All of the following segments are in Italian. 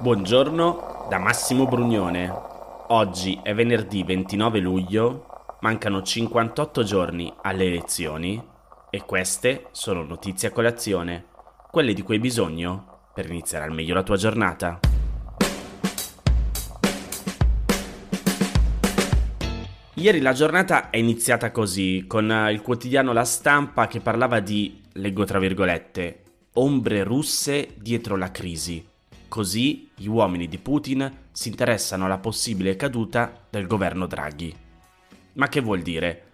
Buongiorno da Massimo Brugnone. Oggi è venerdì 29 luglio, mancano 58 giorni alle elezioni e queste sono notizie a colazione, quelle di cui hai bisogno per iniziare al meglio la tua giornata. Ieri la giornata è iniziata così, con il quotidiano La Stampa che parlava di, leggo tra virgolette, ombre russe dietro la crisi. Così gli uomini di Putin si interessano alla possibile caduta del governo Draghi. Ma che vuol dire?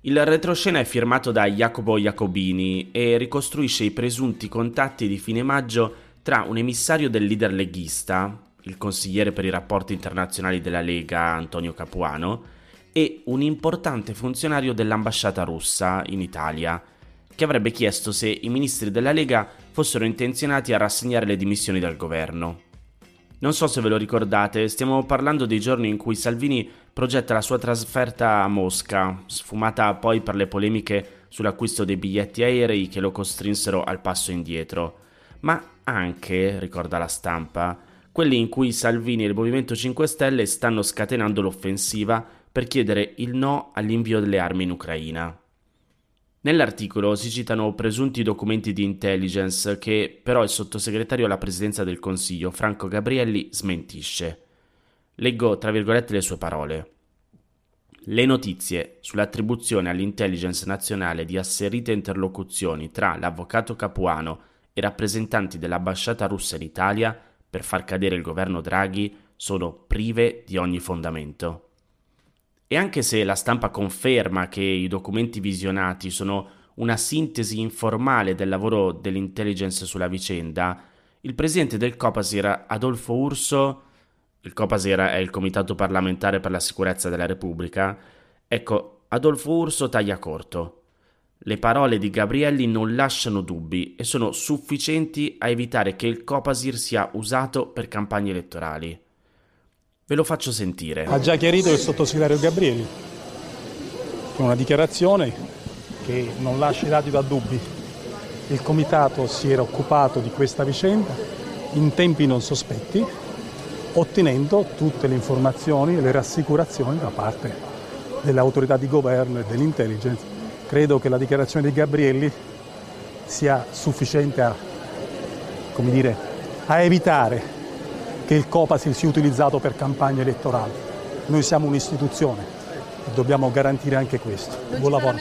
Il retroscena è firmato da Jacopo Jacobini e ricostruisce i presunti contatti di fine maggio tra un emissario del leader leghista, il consigliere per i rapporti internazionali della Lega Antonio Capuano, e un importante funzionario dell'ambasciata russa in Italia, che avrebbe chiesto se i ministri della Lega fossero intenzionati a rassegnare le dimissioni dal governo. Non so se ve lo ricordate, stiamo parlando dei giorni in cui Salvini progetta la sua trasferta a Mosca, sfumata poi per le polemiche sull'acquisto dei biglietti aerei che lo costrinsero al passo indietro, ma anche, ricorda la stampa, quelli in cui Salvini e il Movimento 5 Stelle stanno scatenando l'offensiva per chiedere il no all'invio delle armi in Ucraina. Nell'articolo si citano presunti documenti di intelligence che però il sottosegretario alla presidenza del Consiglio, Franco Gabrielli, smentisce. Leggo tra virgolette le sue parole. Le notizie sull'attribuzione all'intelligence nazionale di asserite interlocuzioni tra l'avvocato Capuano e rappresentanti dell'ambasciata russa in Italia per far cadere il governo Draghi sono prive di ogni fondamento. E anche se la stampa conferma che i documenti visionati sono una sintesi informale del lavoro dell'intelligence sulla vicenda, il presidente del Copasir, Adolfo Urso, il Copasir è il Comitato parlamentare per la sicurezza della Repubblica, ecco, Adolfo Urso taglia corto. Le parole di Gabrielli non lasciano dubbi e sono sufficienti a evitare che il Copasir sia usato per campagne elettorali. Ve lo faccio sentire. Ha già chiarito il sottosegretario Gabrielli con una dichiarazione che non lascia i dati da dubbi. Il comitato si era occupato di questa vicenda in tempi non sospetti, ottenendo tutte le informazioni e le rassicurazioni da parte delle autorità di governo e dell'intelligence. Credo che la dichiarazione di Gabrielli sia sufficiente a, dire, a evitare che il Copasir sia utilizzato per campagne elettorali. Noi siamo un'istituzione e dobbiamo garantire anche questo. Buon lavoro.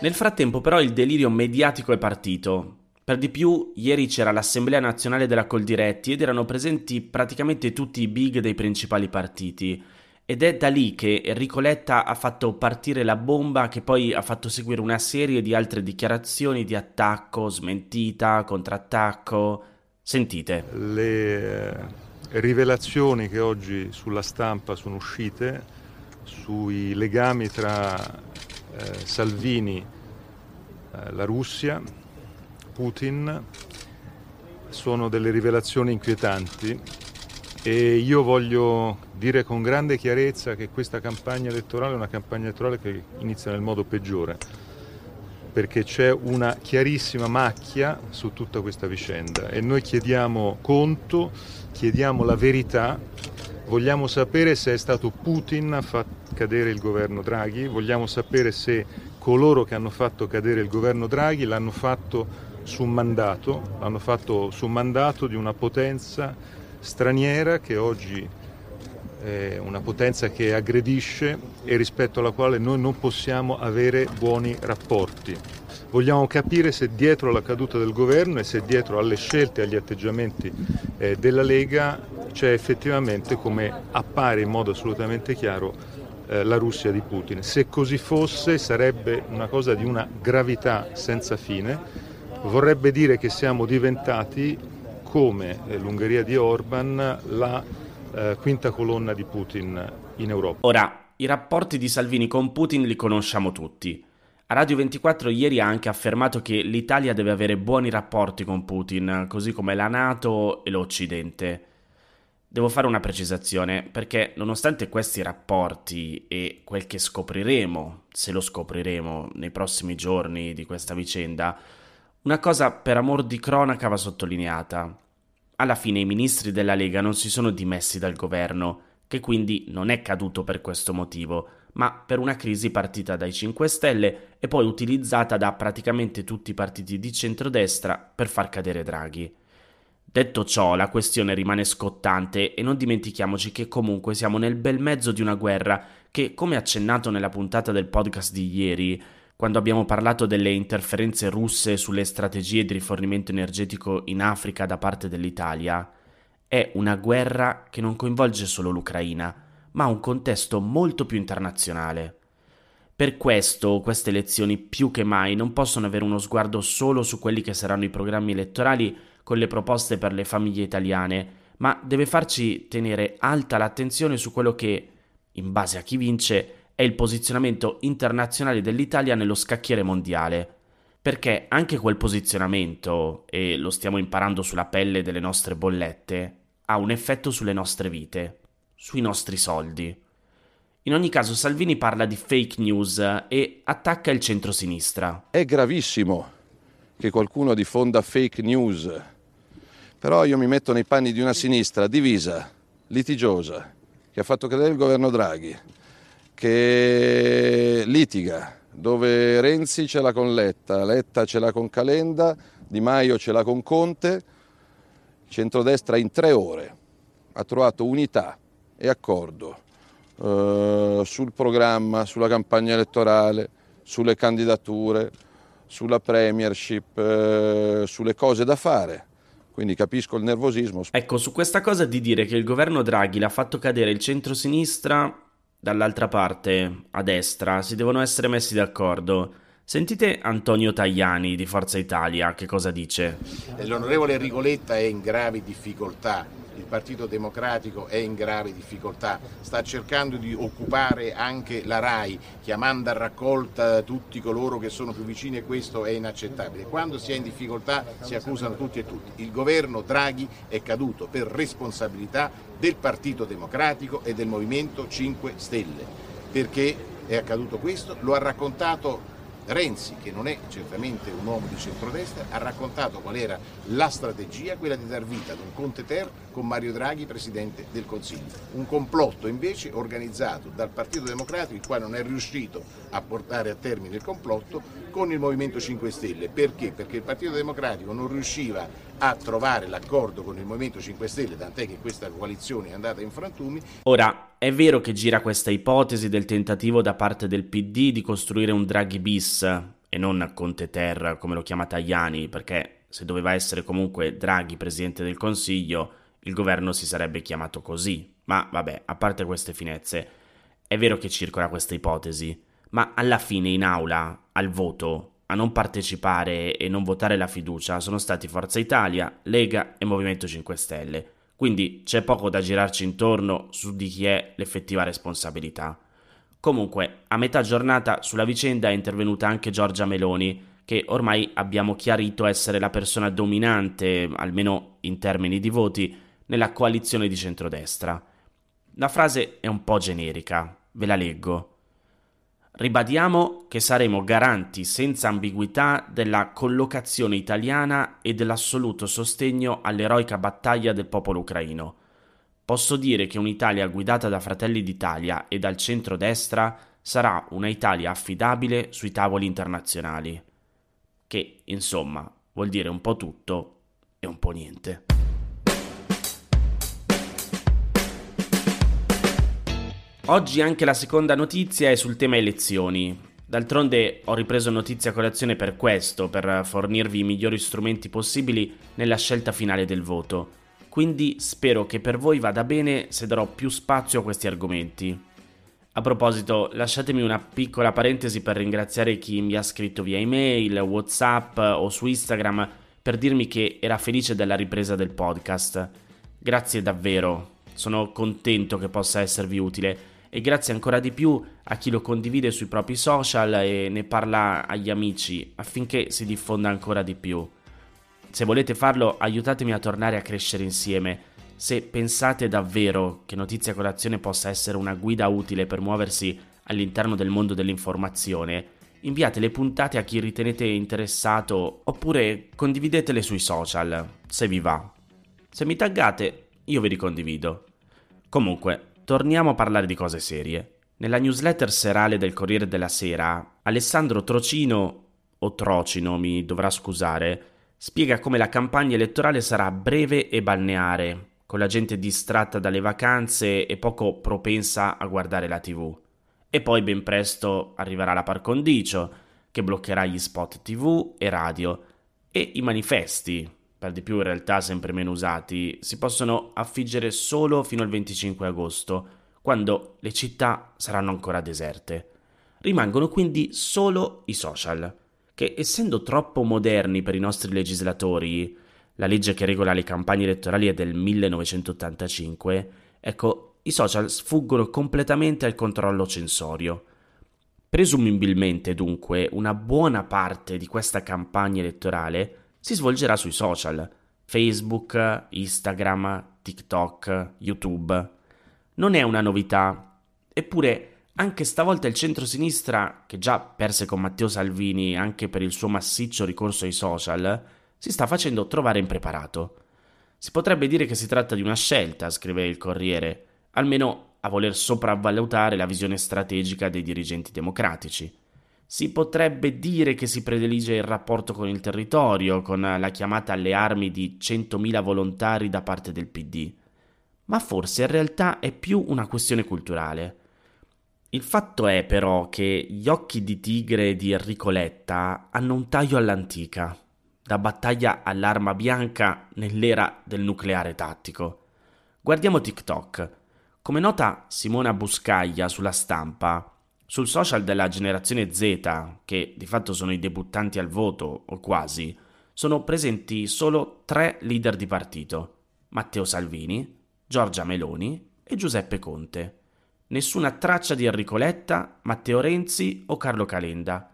Nel frattempo però il delirio mediatico è partito. Per di più, ieri c'era l'Assemblea nazionale della Coldiretti ed erano presenti praticamente tutti i big dei principali partiti. Ed è da lì che Enrico Letta ha fatto partire la bomba che poi ha fatto seguire una serie di altre dichiarazioni di attacco, smentita, contrattacco. Sentite. Le eh, rivelazioni che oggi sulla stampa sono uscite sui legami tra eh, Salvini, eh, la Russia, Putin, sono delle rivelazioni inquietanti e io voglio dire con grande chiarezza che questa campagna elettorale è una campagna elettorale che inizia nel modo peggiore perché c'è una chiarissima macchia su tutta questa vicenda e noi chiediamo conto, chiediamo la verità, vogliamo sapere se è stato Putin a far cadere il governo Draghi, vogliamo sapere se coloro che hanno fatto cadere il governo Draghi l'hanno fatto su mandato, l'hanno fatto su mandato di una potenza straniera che oggi è una potenza che aggredisce e rispetto alla quale noi non possiamo avere buoni rapporti. Vogliamo capire se dietro alla caduta del governo e se dietro alle scelte e agli atteggiamenti eh, della Lega c'è effettivamente, come appare in modo assolutamente chiaro, eh, la Russia di Putin. Se così fosse sarebbe una cosa di una gravità senza fine, vorrebbe dire che siamo diventati, come eh, l'Ungheria di Orban, la eh, quinta colonna di Putin in Europa. Ora, i rapporti di Salvini con Putin li conosciamo tutti. A Radio 24 ieri ha anche affermato che l'Italia deve avere buoni rapporti con Putin, così come la Nato e l'Occidente. Devo fare una precisazione, perché nonostante questi rapporti e quel che scopriremo, se lo scopriremo nei prossimi giorni di questa vicenda, una cosa per amor di cronaca va sottolineata. Alla fine i ministri della Lega non si sono dimessi dal governo, che quindi non è caduto per questo motivo, ma per una crisi partita dai 5 Stelle e poi utilizzata da praticamente tutti i partiti di centrodestra per far cadere Draghi. Detto ciò, la questione rimane scottante e non dimentichiamoci che comunque siamo nel bel mezzo di una guerra che, come accennato nella puntata del podcast di ieri, quando abbiamo parlato delle interferenze russe sulle strategie di rifornimento energetico in Africa da parte dell'Italia, è una guerra che non coinvolge solo l'Ucraina, ma un contesto molto più internazionale. Per questo queste elezioni più che mai non possono avere uno sguardo solo su quelli che saranno i programmi elettorali con le proposte per le famiglie italiane, ma deve farci tenere alta l'attenzione su quello che, in base a chi vince, è il posizionamento internazionale dell'Italia nello scacchiere mondiale. Perché anche quel posizionamento, e lo stiamo imparando sulla pelle delle nostre bollette, ha un effetto sulle nostre vite sui nostri soldi. In ogni caso Salvini parla di fake news e attacca il centro-sinistra. È gravissimo che qualcuno diffonda fake news, però io mi metto nei panni di una sinistra divisa, litigiosa, che ha fatto cadere il governo Draghi, che litiga, dove Renzi ce l'ha con Letta, Letta ce l'ha con Calenda, Di Maio ce l'ha con Conte, centrodestra in tre ore ha trovato unità e accordo eh, sul programma, sulla campagna elettorale, sulle candidature, sulla premiership, eh, sulle cose da fare. Quindi capisco il nervosismo. Ecco, su questa cosa di dire che il governo Draghi l'ha fatto cadere il centro-sinistra, dall'altra parte, a destra, si devono essere messi d'accordo. Sentite Antonio Tajani di Forza Italia, che cosa dice? L'onorevole Rigoletta è in gravi difficoltà il Partito Democratico è in grave difficoltà, sta cercando di occupare anche la RAI, chiamando a raccolta tutti coloro che sono più vicini e questo è inaccettabile. Quando si è in difficoltà si accusano tutti e tutti. Il governo Draghi è caduto per responsabilità del Partito Democratico e del Movimento 5 Stelle. Perché è accaduto questo? Lo ha raccontato Renzi, che non è certamente un uomo di centrodestra, ha raccontato qual era la strategia, quella di dar vita ad un Conte Ter con Mario Draghi Presidente del Consiglio. Un complotto invece organizzato dal Partito Democratico, il quale non è riuscito a portare a termine il complotto con il Movimento 5 Stelle. Perché? Perché il Partito Democratico non riusciva a trovare l'accordo con il Movimento 5 Stelle, tant'è che questa coalizione è andata in frantumi. Ora, è vero che gira questa ipotesi del tentativo da parte del PD di costruire un Draghi bis e non Conte Ter, come lo chiama Tajani, perché se doveva essere comunque Draghi presidente del Consiglio, il governo si sarebbe chiamato così. Ma vabbè, a parte queste finezze, è vero che circola questa ipotesi, ma alla fine in aula, al voto, a non partecipare e non votare la fiducia sono stati Forza Italia, Lega e Movimento 5 Stelle. Quindi c'è poco da girarci intorno su di chi è l'effettiva responsabilità. Comunque, a metà giornata sulla vicenda è intervenuta anche Giorgia Meloni, che ormai abbiamo chiarito essere la persona dominante, almeno in termini di voti, nella coalizione di centrodestra. La frase è un po' generica, ve la leggo. Ribadiamo che saremo garanti senza ambiguità della collocazione italiana e dell'assoluto sostegno all'eroica battaglia del popolo ucraino. Posso dire che un'Italia guidata da Fratelli d'Italia e dal centro-destra sarà una Italia affidabile sui tavoli internazionali. Che, insomma, vuol dire un po' tutto e un po' niente. Oggi anche la seconda notizia è sul tema elezioni. D'altronde ho ripreso notizia colazione per questo, per fornirvi i migliori strumenti possibili nella scelta finale del voto. Quindi spero che per voi vada bene se darò più spazio a questi argomenti. A proposito, lasciatemi una piccola parentesi per ringraziare chi mi ha scritto via email, WhatsApp o su Instagram per dirmi che era felice della ripresa del podcast. Grazie davvero, sono contento che possa esservi utile e grazie ancora di più a chi lo condivide sui propri social e ne parla agli amici affinché si diffonda ancora di più. Se volete farlo aiutatemi a tornare a crescere insieme. Se pensate davvero che Notizia Colazione possa essere una guida utile per muoversi all'interno del mondo dell'informazione, inviate le puntate a chi ritenete interessato oppure condividetele sui social, se vi va. Se mi taggate, io vi ricondivido. Comunque, torniamo a parlare di cose serie. Nella newsletter serale del Corriere della Sera, Alessandro Trocino, o Trocino mi dovrà scusare, spiega come la campagna elettorale sarà breve e balneare, con la gente distratta dalle vacanze e poco propensa a guardare la tv. E poi ben presto arriverà la par condicio, che bloccherà gli spot tv e radio, e i manifesti, per di più in realtà sempre meno usati, si possono affiggere solo fino al 25 agosto, quando le città saranno ancora deserte. Rimangono quindi solo i social che essendo troppo moderni per i nostri legislatori, la legge che regola le campagne elettorali è del 1985, ecco, i social sfuggono completamente al controllo censorio. Presumibilmente, dunque, una buona parte di questa campagna elettorale si svolgerà sui social, Facebook, Instagram, TikTok, YouTube. Non è una novità, eppure anche stavolta il centro-sinistra, che già perse con Matteo Salvini anche per il suo massiccio ricorso ai social, si sta facendo trovare impreparato. Si potrebbe dire che si tratta di una scelta, scrive il Corriere, almeno a voler sopravvalutare la visione strategica dei dirigenti democratici. Si potrebbe dire che si predilige il rapporto con il territorio, con la chiamata alle armi di 100.000 volontari da parte del PD. Ma forse in realtà è più una questione culturale. Il fatto è però che gli occhi di tigre di Enrico Letta hanno un taglio all'antica, da battaglia all'arma bianca nell'era del nucleare tattico. Guardiamo TikTok. Come nota Simona Buscaglia sulla stampa, sul social della generazione Z, che di fatto sono i debuttanti al voto, o quasi, sono presenti solo tre leader di partito, Matteo Salvini, Giorgia Meloni e Giuseppe Conte nessuna traccia di Enrico Letta, Matteo Renzi o Carlo Calenda.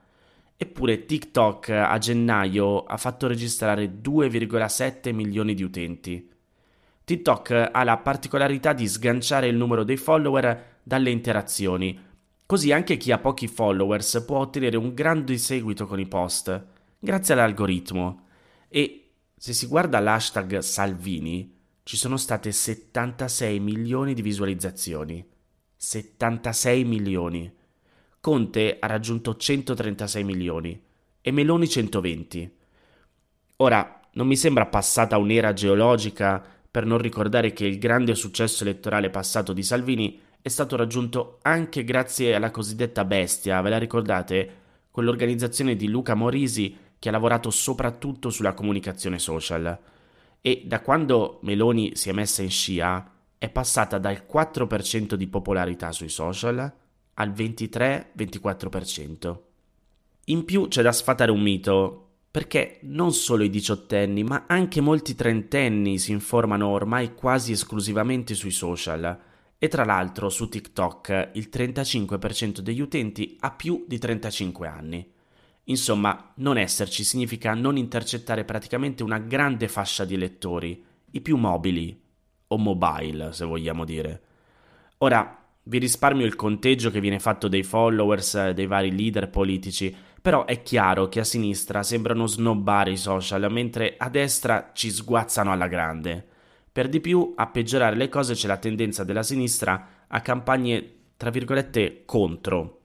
Eppure TikTok a gennaio ha fatto registrare 2,7 milioni di utenti. TikTok ha la particolarità di sganciare il numero dei follower dalle interazioni, così anche chi ha pochi followers può ottenere un grande seguito con i post, grazie all'algoritmo. E se si guarda l'hashtag Salvini, ci sono state 76 milioni di visualizzazioni. 76 milioni. Conte ha raggiunto 136 milioni e Meloni 120. Ora, non mi sembra passata un'era geologica per non ricordare che il grande successo elettorale passato di Salvini è stato raggiunto anche grazie alla cosiddetta bestia, ve la ricordate? Quell'organizzazione di Luca Morisi che ha lavorato soprattutto sulla comunicazione social. E da quando Meloni si è messa in scia, è passata dal 4% di popolarità sui social al 23-24%. In più c'è da sfatare un mito, perché non solo i diciottenni, ma anche molti trentenni si informano ormai quasi esclusivamente sui social. E tra l'altro su TikTok il 35% degli utenti ha più di 35 anni. Insomma, non esserci significa non intercettare praticamente una grande fascia di lettori, i più mobili, o mobile, se vogliamo dire. Ora, vi risparmio il conteggio che viene fatto dei followers dei vari leader politici, però è chiaro che a sinistra sembrano snobbare i social, mentre a destra ci sguazzano alla grande. Per di più, a peggiorare le cose c'è la tendenza della sinistra a campagne, tra virgolette, contro.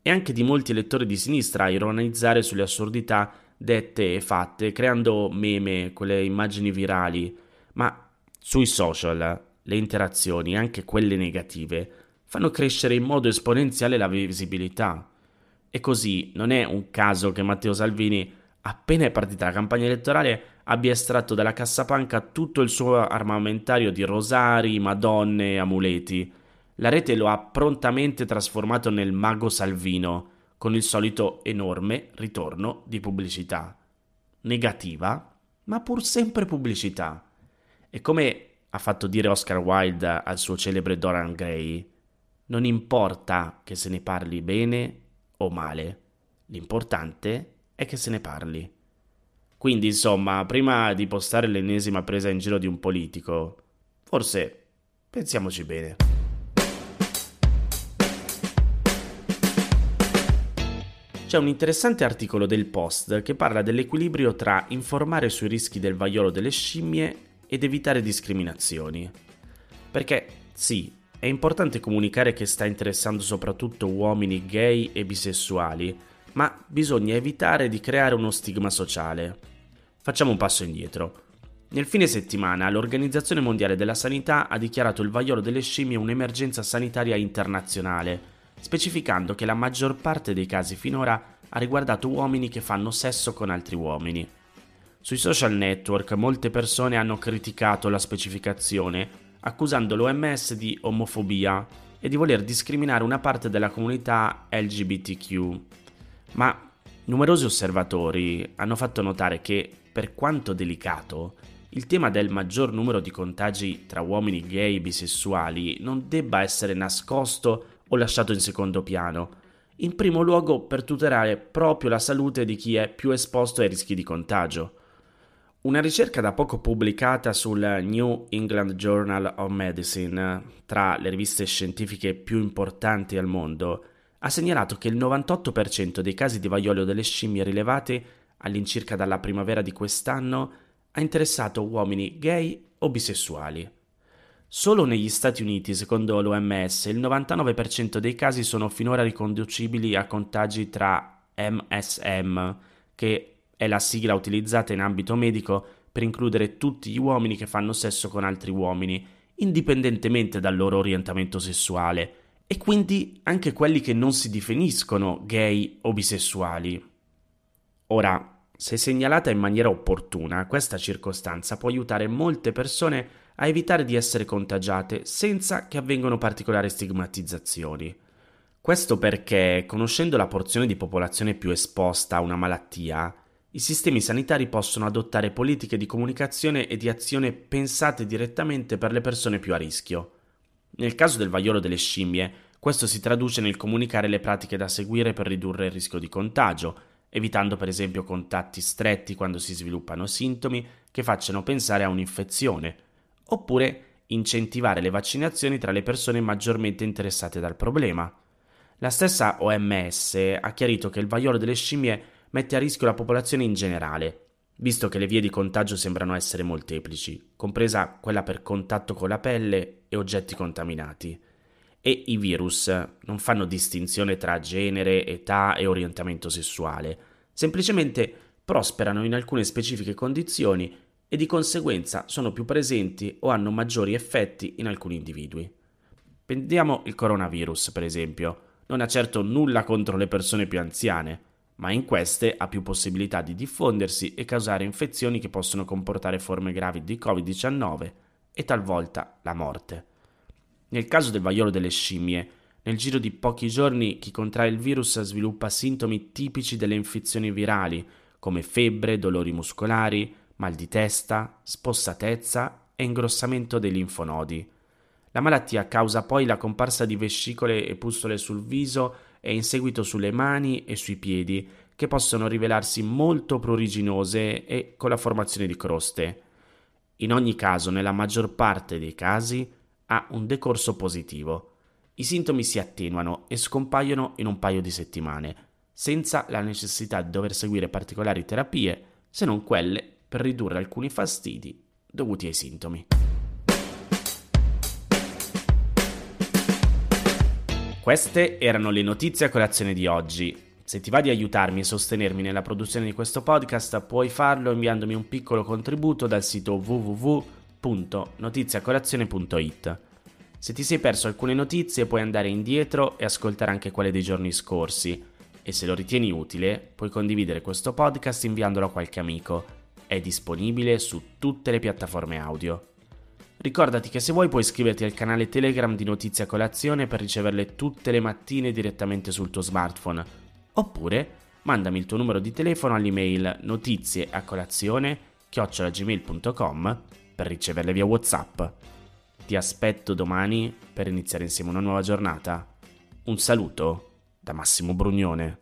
E anche di molti elettori di sinistra a ironizzare sulle assurdità dette e fatte, creando meme, quelle immagini virali. Ma sui social le interazioni, anche quelle negative, fanno crescere in modo esponenziale la visibilità. E così non è un caso che Matteo Salvini, appena è partita la campagna elettorale, abbia estratto dalla cassapanca tutto il suo armamentario di rosari, madonne e amuleti. La rete lo ha prontamente trasformato nel mago Salvino, con il solito enorme ritorno di pubblicità. Negativa, ma pur sempre pubblicità. E come ha fatto dire Oscar Wilde al suo celebre Dorian Gray, non importa che se ne parli bene o male, l'importante è che se ne parli. Quindi, insomma, prima di postare l'ennesima presa in giro di un politico, forse pensiamoci bene. C'è un interessante articolo del Post che parla dell'equilibrio tra informare sui rischi del vaiolo delle scimmie ed evitare discriminazioni. Perché sì, è importante comunicare che sta interessando soprattutto uomini gay e bisessuali, ma bisogna evitare di creare uno stigma sociale. Facciamo un passo indietro. Nel fine settimana l'Organizzazione Mondiale della Sanità ha dichiarato il vaiolo delle scimmie un'emergenza sanitaria internazionale, specificando che la maggior parte dei casi finora ha riguardato uomini che fanno sesso con altri uomini. Sui social network molte persone hanno criticato la specificazione, accusando l'OMS di omofobia e di voler discriminare una parte della comunità LGBTQ. Ma numerosi osservatori hanno fatto notare che, per quanto delicato, il tema del maggior numero di contagi tra uomini gay e bisessuali non debba essere nascosto o lasciato in secondo piano, in primo luogo per tutelare proprio la salute di chi è più esposto ai rischi di contagio. Una ricerca da poco pubblicata sul New England Journal of Medicine, tra le riviste scientifiche più importanti al mondo, ha segnalato che il 98% dei casi di vaiolo delle scimmie rilevati all'incirca dalla primavera di quest'anno ha interessato uomini gay o bisessuali. Solo negli Stati Uniti, secondo l'OMS, il 99% dei casi sono finora riconducibili a contagi tra MSM, che è la sigla utilizzata in ambito medico per includere tutti gli uomini che fanno sesso con altri uomini, indipendentemente dal loro orientamento sessuale, e quindi anche quelli che non si definiscono gay o bisessuali. Ora, se segnalata in maniera opportuna, questa circostanza può aiutare molte persone a evitare di essere contagiate senza che avvengano particolari stigmatizzazioni. Questo perché, conoscendo la porzione di popolazione più esposta a una malattia, i sistemi sanitari possono adottare politiche di comunicazione e di azione pensate direttamente per le persone più a rischio. Nel caso del vaiolo delle scimmie, questo si traduce nel comunicare le pratiche da seguire per ridurre il rischio di contagio, evitando per esempio contatti stretti quando si sviluppano sintomi che facciano pensare a un'infezione, oppure incentivare le vaccinazioni tra le persone maggiormente interessate dal problema. La stessa OMS ha chiarito che il vaiolo delle scimmie mette a rischio la popolazione in generale, visto che le vie di contagio sembrano essere molteplici, compresa quella per contatto con la pelle e oggetti contaminati e i virus non fanno distinzione tra genere, età e orientamento sessuale, semplicemente prosperano in alcune specifiche condizioni e di conseguenza sono più presenti o hanno maggiori effetti in alcuni individui. Prendiamo il coronavirus, per esempio. Non ha certo nulla contro le persone più anziane, ma in queste ha più possibilità di diffondersi e causare infezioni che possono comportare forme gravi di Covid-19 e talvolta la morte. Nel caso del vaiolo delle scimmie, nel giro di pochi giorni chi contrae il virus sviluppa sintomi tipici delle infezioni virali, come febbre, dolori muscolari, mal di testa, spossatezza e ingrossamento dei linfonodi. La malattia causa poi la comparsa di vescicole e pustole sul viso e in seguito sulle mani e sui piedi, che possono rivelarsi molto pruriginose e con la formazione di croste. In ogni caso, nella maggior parte dei casi, ha un decorso positivo. I sintomi si attenuano e scompaiono in un paio di settimane, senza la necessità di dover seguire particolari terapie, se non quelle per ridurre alcuni fastidi dovuti ai sintomi. Queste erano le notizie a colazione di oggi. Se ti va di aiutarmi e sostenermi nella produzione di questo podcast, puoi farlo inviandomi un piccolo contributo dal sito www www.notiziacolazione.it. Se ti sei perso alcune notizie puoi andare indietro e ascoltare anche quelle dei giorni scorsi e se lo ritieni utile puoi condividere questo podcast inviandolo a qualche amico. È disponibile su tutte le piattaforme audio. Ricordati che se vuoi puoi iscriverti al canale Telegram di Notizia Colazione per riceverle tutte le mattine direttamente sul tuo smartphone. Oppure mandami il tuo numero di telefono all'email notizieacolazione chiocciolagmail.com per riceverle via WhatsApp. Ti aspetto domani per iniziare insieme una nuova giornata. Un saluto da Massimo Brugnone.